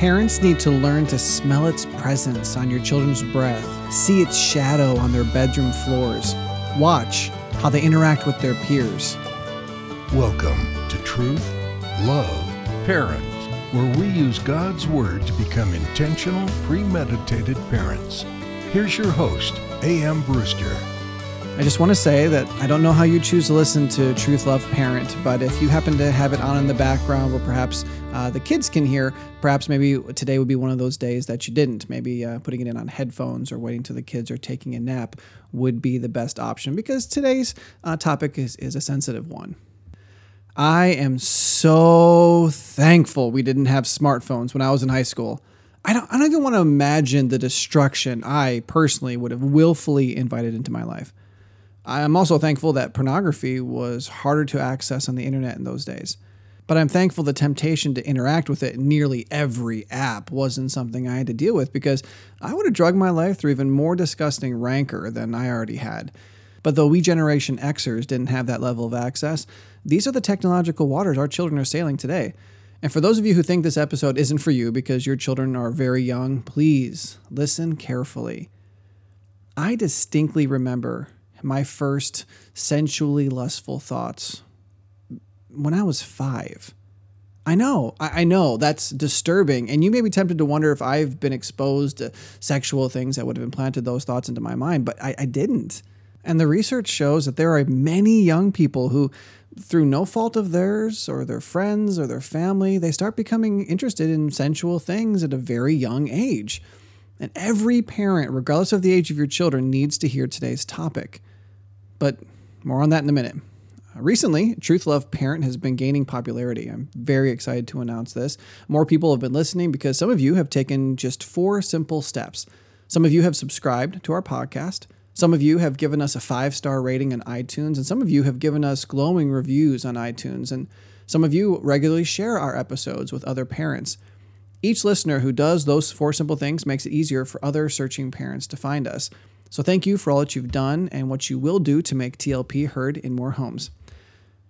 Parents need to learn to smell its presence on your children's breath, see its shadow on their bedroom floors, watch how they interact with their peers. Welcome to Truth, Love, Parents, where we use God's Word to become intentional, premeditated parents. Here's your host, A.M. Brewster. I just want to say that I don't know how you choose to listen to Truth Love Parent, but if you happen to have it on in the background where perhaps uh, the kids can hear, perhaps maybe today would be one of those days that you didn't. Maybe uh, putting it in on headphones or waiting till the kids are taking a nap would be the best option because today's uh, topic is, is a sensitive one. I am so thankful we didn't have smartphones when I was in high school. I don't, I don't even want to imagine the destruction I personally would have willfully invited into my life. I'm also thankful that pornography was harder to access on the internet in those days. But I'm thankful the temptation to interact with it in nearly every app wasn't something I had to deal with because I would have drugged my life through even more disgusting rancor than I already had. But though we Generation Xers didn't have that level of access, these are the technological waters our children are sailing today. And for those of you who think this episode isn't for you because your children are very young, please listen carefully. I distinctly remember my first sensually lustful thoughts when I was five. I know, I, I, know that's disturbing. And you may be tempted to wonder if I've been exposed to sexual things that would have implanted those thoughts into my mind, but I, I didn't. And the research shows that there are many young people who, through no fault of theirs or their friends or their family, they start becoming interested in sensual things at a very young age. And every parent, regardless of the age of your children, needs to hear today's topic. But more on that in a minute. Recently, Truth Love Parent has been gaining popularity. I'm very excited to announce this. More people have been listening because some of you have taken just four simple steps. Some of you have subscribed to our podcast. Some of you have given us a five star rating on iTunes, and some of you have given us glowing reviews on iTunes, and some of you regularly share our episodes with other parents. Each listener who does those four simple things makes it easier for other searching parents to find us. So thank you for all that you've done and what you will do to make TLP heard in more homes.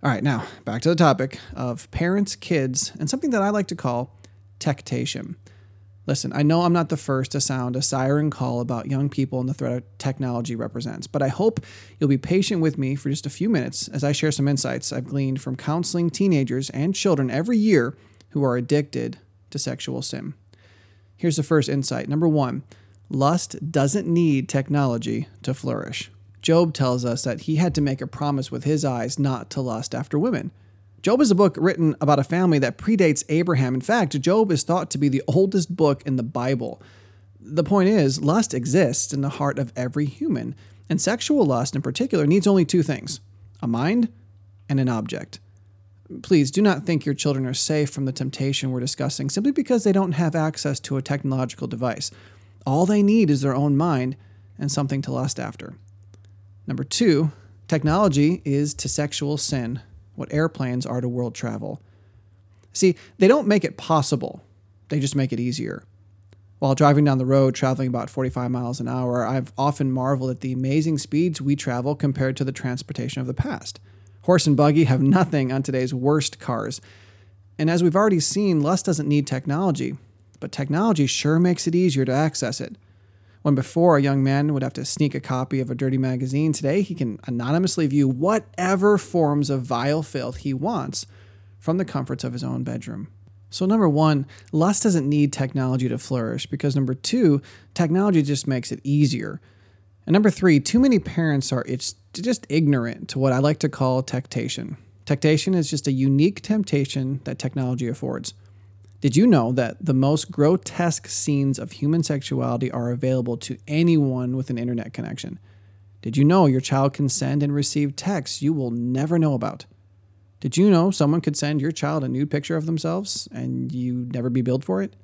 All right, now back to the topic of parents, kids, and something that I like to call techtation. Listen, I know I'm not the first to sound a siren call about young people and the threat technology represents, but I hope you'll be patient with me for just a few minutes as I share some insights I've gleaned from counseling teenagers and children every year who are addicted to sexual sin. Here's the first insight. Number one, Lust doesn't need technology to flourish. Job tells us that he had to make a promise with his eyes not to lust after women. Job is a book written about a family that predates Abraham. In fact, Job is thought to be the oldest book in the Bible. The point is, lust exists in the heart of every human, and sexual lust in particular needs only two things a mind and an object. Please do not think your children are safe from the temptation we're discussing simply because they don't have access to a technological device. All they need is their own mind and something to lust after. Number two, technology is to sexual sin what airplanes are to world travel. See, they don't make it possible, they just make it easier. While driving down the road, traveling about 45 miles an hour, I've often marveled at the amazing speeds we travel compared to the transportation of the past. Horse and buggy have nothing on today's worst cars. And as we've already seen, lust doesn't need technology, but technology sure makes it easier to access it. When before a young man would have to sneak a copy of a dirty magazine, today he can anonymously view whatever forms of vile filth he wants from the comforts of his own bedroom. So, number one, lust doesn't need technology to flourish because number two, technology just makes it easier. And number three, too many parents are it's just ignorant to what I like to call techtation. Techtation is just a unique temptation that technology affords. Did you know that the most grotesque scenes of human sexuality are available to anyone with an internet connection? Did you know your child can send and receive texts you will never know about? Did you know someone could send your child a nude picture of themselves and you never be billed for it?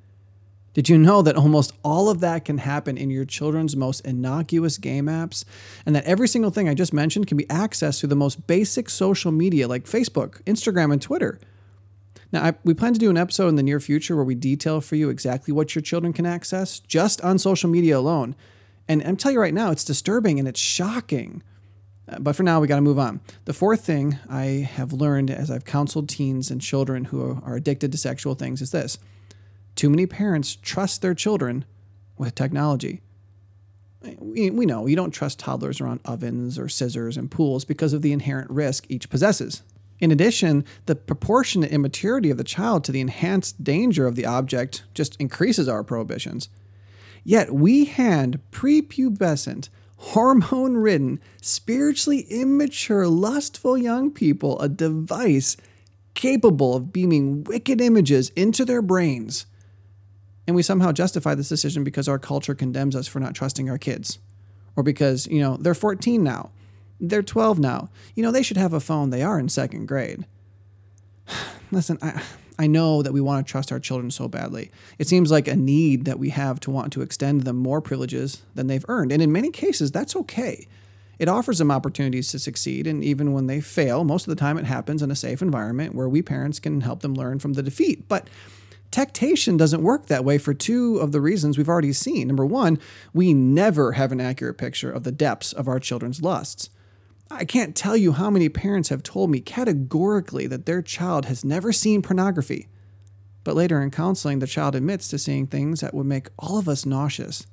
Did you know that almost all of that can happen in your children's most innocuous game apps? And that every single thing I just mentioned can be accessed through the most basic social media like Facebook, Instagram, and Twitter? Now, I, we plan to do an episode in the near future where we detail for you exactly what your children can access just on social media alone. And I'm telling you right now, it's disturbing and it's shocking. Uh, but for now, we got to move on. The fourth thing I have learned as I've counseled teens and children who are addicted to sexual things is this Too many parents trust their children with technology. We, we know you don't trust toddlers around ovens or scissors and pools because of the inherent risk each possesses. In addition, the proportionate immaturity of the child to the enhanced danger of the object just increases our prohibitions. Yet we hand prepubescent, hormone ridden, spiritually immature, lustful young people a device capable of beaming wicked images into their brains. And we somehow justify this decision because our culture condemns us for not trusting our kids. Or because, you know, they're 14 now they're 12 now. You know, they should have a phone. They are in second grade. Listen, I, I know that we want to trust our children so badly. It seems like a need that we have to want to extend them more privileges than they've earned. And in many cases, that's okay. It offers them opportunities to succeed, and even when they fail, most of the time it happens in a safe environment where we parents can help them learn from the defeat. But Techtation doesn't work that way for two of the reasons we've already seen. Number one, we never have an accurate picture of the depths of our children's lusts. I can't tell you how many parents have told me categorically that their child has never seen pornography. But later in counseling, the child admits to seeing things that would make all of us nauseous.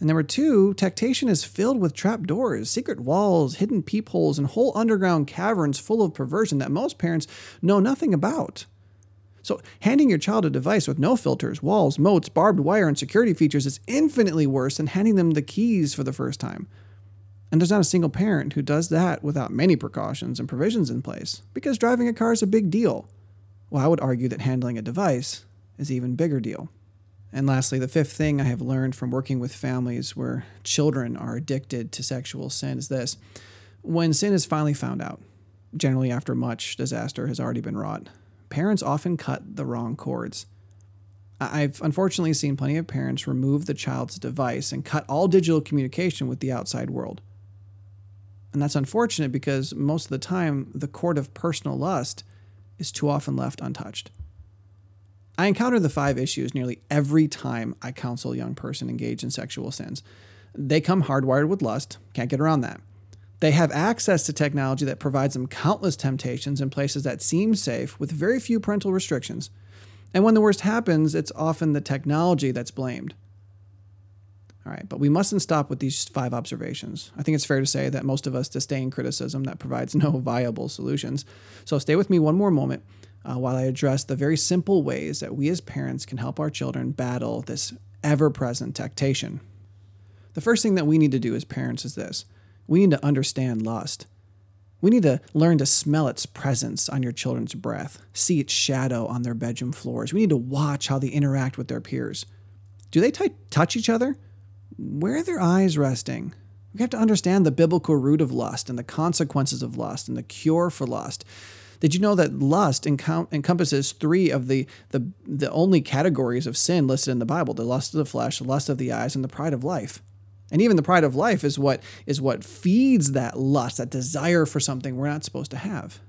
And number two, techtation is filled with trapdoors, secret walls, hidden peepholes, and whole underground caverns full of perversion that most parents know nothing about. So, handing your child a device with no filters, walls, moats, barbed wire, and security features is infinitely worse than handing them the keys for the first time. And there's not a single parent who does that without many precautions and provisions in place, because driving a car is a big deal. Well, I would argue that handling a device is an even bigger deal. And lastly, the fifth thing I have learned from working with families where children are addicted to sexual sin is this when sin is finally found out, generally after much disaster has already been wrought, parents often cut the wrong cords. I've unfortunately seen plenty of parents remove the child's device and cut all digital communication with the outside world. And that's unfortunate because most of the time, the court of personal lust is too often left untouched. I encounter the five issues nearly every time I counsel a young person engaged in sexual sins. They come hardwired with lust, can't get around that. They have access to technology that provides them countless temptations in places that seem safe with very few parental restrictions. And when the worst happens, it's often the technology that's blamed. All right, but we mustn't stop with these five observations. I think it's fair to say that most of us disdain criticism that provides no viable solutions. So stay with me one more moment uh, while I address the very simple ways that we as parents can help our children battle this ever present temptation. The first thing that we need to do as parents is this we need to understand lust. We need to learn to smell its presence on your children's breath, see its shadow on their bedroom floors. We need to watch how they interact with their peers. Do they t- touch each other? Where are their eyes resting? We have to understand the biblical root of lust and the consequences of lust and the cure for lust. Did you know that lust encom- encompasses three of the, the, the only categories of sin listed in the Bible the lust of the flesh, the lust of the eyes, and the pride of life? And even the pride of life is what, is what feeds that lust, that desire for something we're not supposed to have.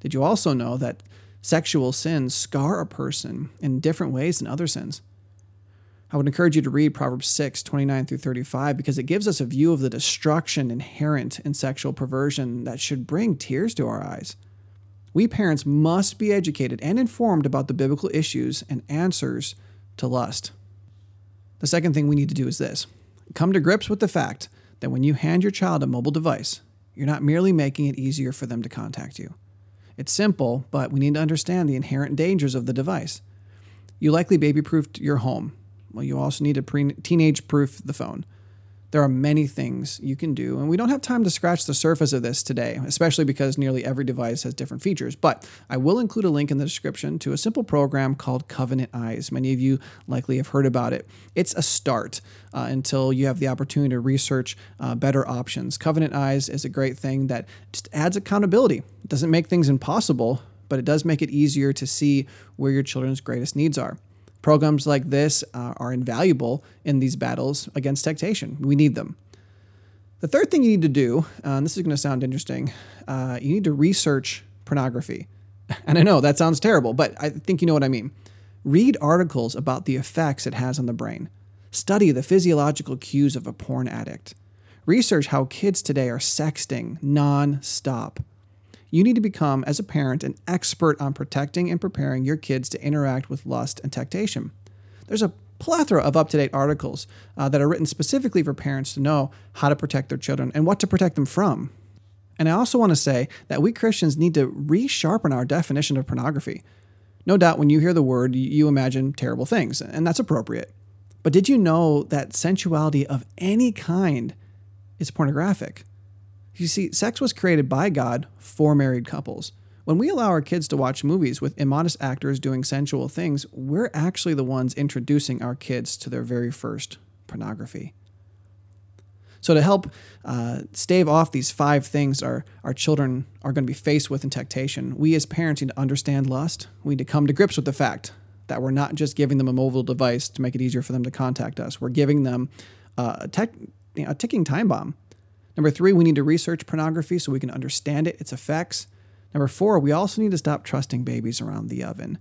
Did you also know that sexual sins scar a person in different ways than other sins? I would encourage you to read Proverbs 6, 29 through 35, because it gives us a view of the destruction inherent in sexual perversion that should bring tears to our eyes. We parents must be educated and informed about the biblical issues and answers to lust. The second thing we need to do is this come to grips with the fact that when you hand your child a mobile device, you're not merely making it easier for them to contact you. It's simple, but we need to understand the inherent dangers of the device. You likely baby proofed your home well, you also need to pre- teenage proof the phone. There are many things you can do, and we don't have time to scratch the surface of this today, especially because nearly every device has different features. But I will include a link in the description to a simple program called Covenant Eyes. Many of you likely have heard about it. It's a start uh, until you have the opportunity to research uh, better options. Covenant Eyes is a great thing that just adds accountability. It doesn't make things impossible, but it does make it easier to see where your children's greatest needs are. Programs like this uh, are invaluable in these battles against temptation. We need them. The third thing you need to do, uh, and this is going to sound interesting, uh, you need to research pornography. And I know that sounds terrible, but I think you know what I mean. Read articles about the effects it has on the brain. Study the physiological cues of a porn addict. Research how kids today are sexting non stop. You need to become, as a parent, an expert on protecting and preparing your kids to interact with lust and temptation. There's a plethora of up to date articles uh, that are written specifically for parents to know how to protect their children and what to protect them from. And I also want to say that we Christians need to resharpen our definition of pornography. No doubt when you hear the word, you imagine terrible things, and that's appropriate. But did you know that sensuality of any kind is pornographic? You see, sex was created by God for married couples. When we allow our kids to watch movies with immodest actors doing sensual things, we're actually the ones introducing our kids to their very first pornography. So, to help uh, stave off these five things our, our children are going to be faced with in temptation, we as parents need to understand lust. We need to come to grips with the fact that we're not just giving them a mobile device to make it easier for them to contact us, we're giving them uh, a, tech, you know, a ticking time bomb. Number three, we need to research pornography so we can understand it, its effects. Number four, we also need to stop trusting babies around the oven.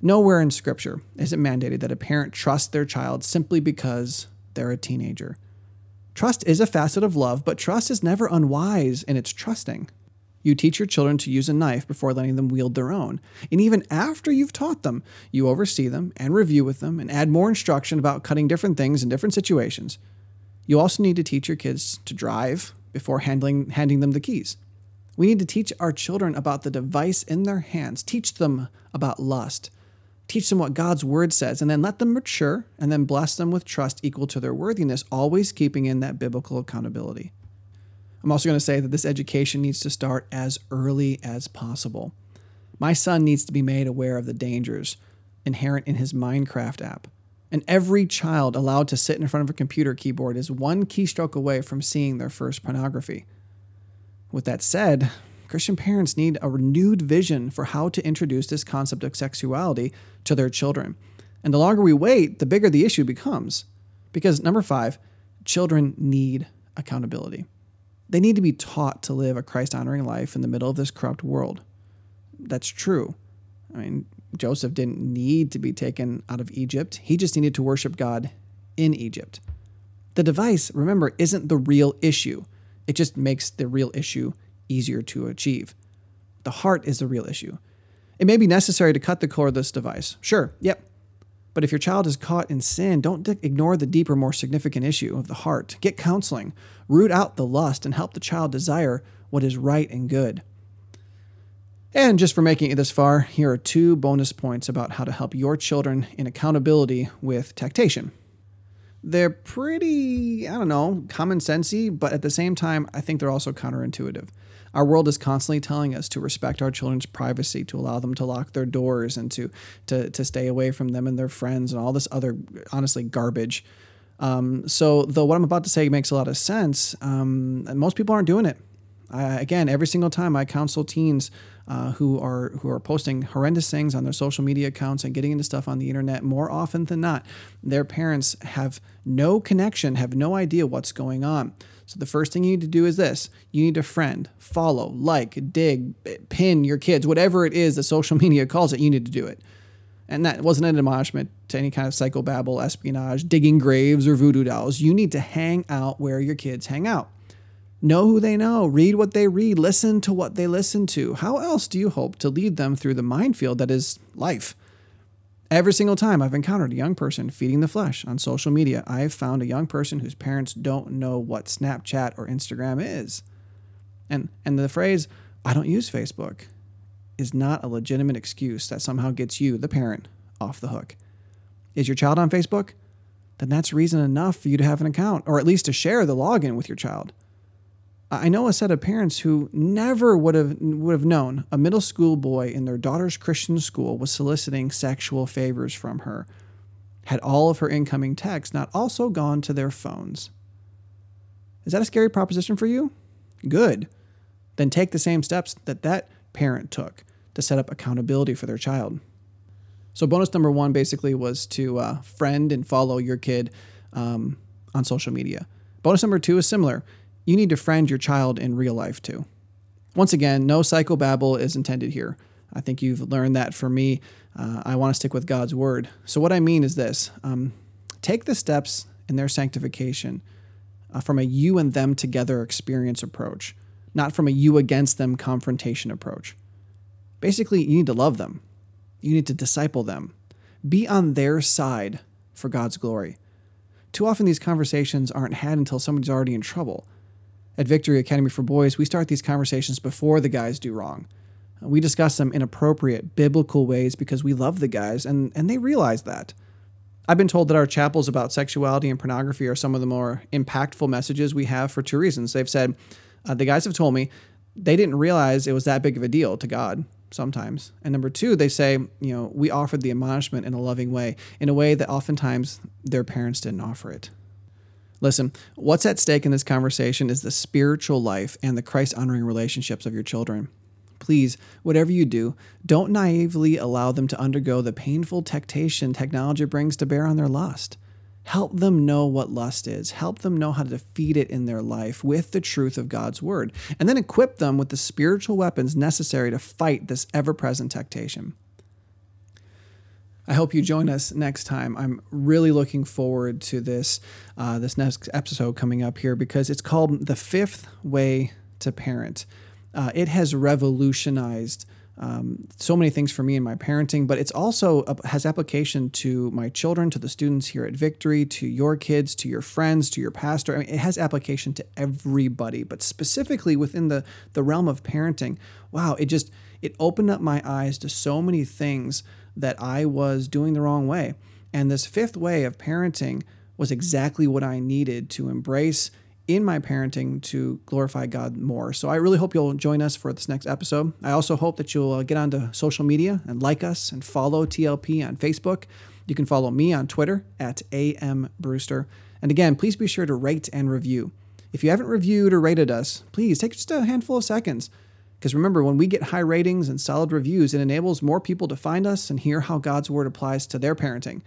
Nowhere in Scripture is it mandated that a parent trust their child simply because they're a teenager. Trust is a facet of love, but trust is never unwise in its trusting. You teach your children to use a knife before letting them wield their own. And even after you've taught them, you oversee them and review with them and add more instruction about cutting different things in different situations. You also need to teach your kids to drive before handling, handing them the keys. We need to teach our children about the device in their hands, teach them about lust, teach them what God's word says, and then let them mature and then bless them with trust equal to their worthiness, always keeping in that biblical accountability. I'm also going to say that this education needs to start as early as possible. My son needs to be made aware of the dangers inherent in his Minecraft app. And every child allowed to sit in front of a computer keyboard is one keystroke away from seeing their first pornography. With that said, Christian parents need a renewed vision for how to introduce this concept of sexuality to their children. And the longer we wait, the bigger the issue becomes. Because number five, children need accountability. They need to be taught to live a Christ honoring life in the middle of this corrupt world. That's true. I mean, Joseph didn't need to be taken out of Egypt, he just needed to worship God in Egypt. The device, remember, isn't the real issue. It just makes the real issue easier to achieve. The heart is the real issue. It may be necessary to cut the core of this device. Sure, yep. But if your child is caught in sin, don't ignore the deeper, more significant issue of the heart. Get counseling, root out the lust, and help the child desire what is right and good. And just for making it this far, here are two bonus points about how to help your children in accountability with techtation they're pretty, I don't know, common sensey, but at the same time, I think they're also counterintuitive. Our world is constantly telling us to respect our children's privacy, to allow them to lock their doors, and to to, to stay away from them and their friends, and all this other, honestly, garbage. Um, so, though what I'm about to say makes a lot of sense, um, most people aren't doing it. Again, every single time I counsel teens uh, who are who are posting horrendous things on their social media accounts and getting into stuff on the internet, more often than not, their parents have no connection, have no idea what's going on. So the first thing you need to do is this: you need to friend, follow, like, dig, pin your kids, whatever it is that social media calls it. You need to do it. And that wasn't an admonishment to any kind of psychobabble, espionage, digging graves, or voodoo dolls. You need to hang out where your kids hang out. Know who they know, read what they read, listen to what they listen to. How else do you hope to lead them through the minefield that is life? Every single time I've encountered a young person feeding the flesh on social media, I've found a young person whose parents don't know what Snapchat or Instagram is. And and the phrase, I don't use Facebook, is not a legitimate excuse that somehow gets you, the parent, off the hook. Is your child on Facebook? Then that's reason enough for you to have an account, or at least to share the login with your child. I know a set of parents who never would have would have known a middle school boy in their daughter's Christian school was soliciting sexual favors from her. Had all of her incoming texts not also gone to their phones. Is that a scary proposition for you? Good. Then take the same steps that that parent took to set up accountability for their child. So, bonus number one basically was to uh, friend and follow your kid um, on social media. Bonus number two is similar you need to friend your child in real life too. Once again, no psychobabble is intended here. I think you've learned that for me. Uh, I want to stick with God's word. So, what I mean is this um, take the steps in their sanctification uh, from a you and them together experience approach. not from a you against them confrontation approach. Basically, you need to love them, you need to disciple them, be on their side for God's glory. Too often, these conversations aren't had until somebody's already in trouble. At Victory Academy for Boys, we start these conversations before the guys do wrong. We discuss them in appropriate biblical ways because we love the guys and, and they realize that. I've been told that our chapels about sexuality and pornography are some of the more impactful messages we have for two reasons. They've said, uh, the guys have told me they didn't realize it was that big of a deal to God sometimes. And number two, they say, you know, we offered the admonishment in a loving way, in a way that oftentimes their parents didn't offer it. Listen, what's at stake in this conversation is the spiritual life and the Christ honoring relationships of your children. Please, whatever you do, don't naively allow them to undergo the painful temptation technology brings to bear on their lust. Help them know what lust is. Help them know how to defeat it in their life with the truth of God's word. And then equip them with the spiritual weapons necessary to fight this ever present temptation. I hope you join us next time. I'm really looking forward to this uh, this next episode coming up here because it's called the fifth way to parent uh, it has revolutionized um, so many things for me in my parenting, but it's also has application to my children, to the students here at Victory, to your kids, to your friends, to your pastor. I mean, it has application to everybody, but specifically within the the realm of parenting. Wow, it just it opened up my eyes to so many things that I was doing the wrong way, and this fifth way of parenting was exactly what I needed to embrace in my parenting to glorify God more. So I really hope you'll join us for this next episode. I also hope that you'll uh, get onto social media and like us and follow TLP on Facebook. You can follow me on Twitter at AM Brewster. And again, please be sure to rate and review. If you haven't reviewed or rated us, please take just a handful of seconds. Because remember, when we get high ratings and solid reviews, it enables more people to find us and hear how God's word applies to their parenting.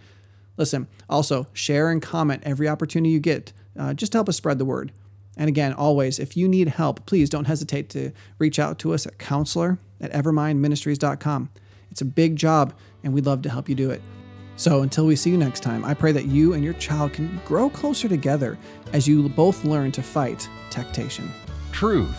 Listen, also share and comment every opportunity you get uh, just to help us spread the word. And again, always, if you need help, please don't hesitate to reach out to us at counselor at evermindministries.com. It's a big job, and we'd love to help you do it. So until we see you next time, I pray that you and your child can grow closer together as you both learn to fight temptation. Truth,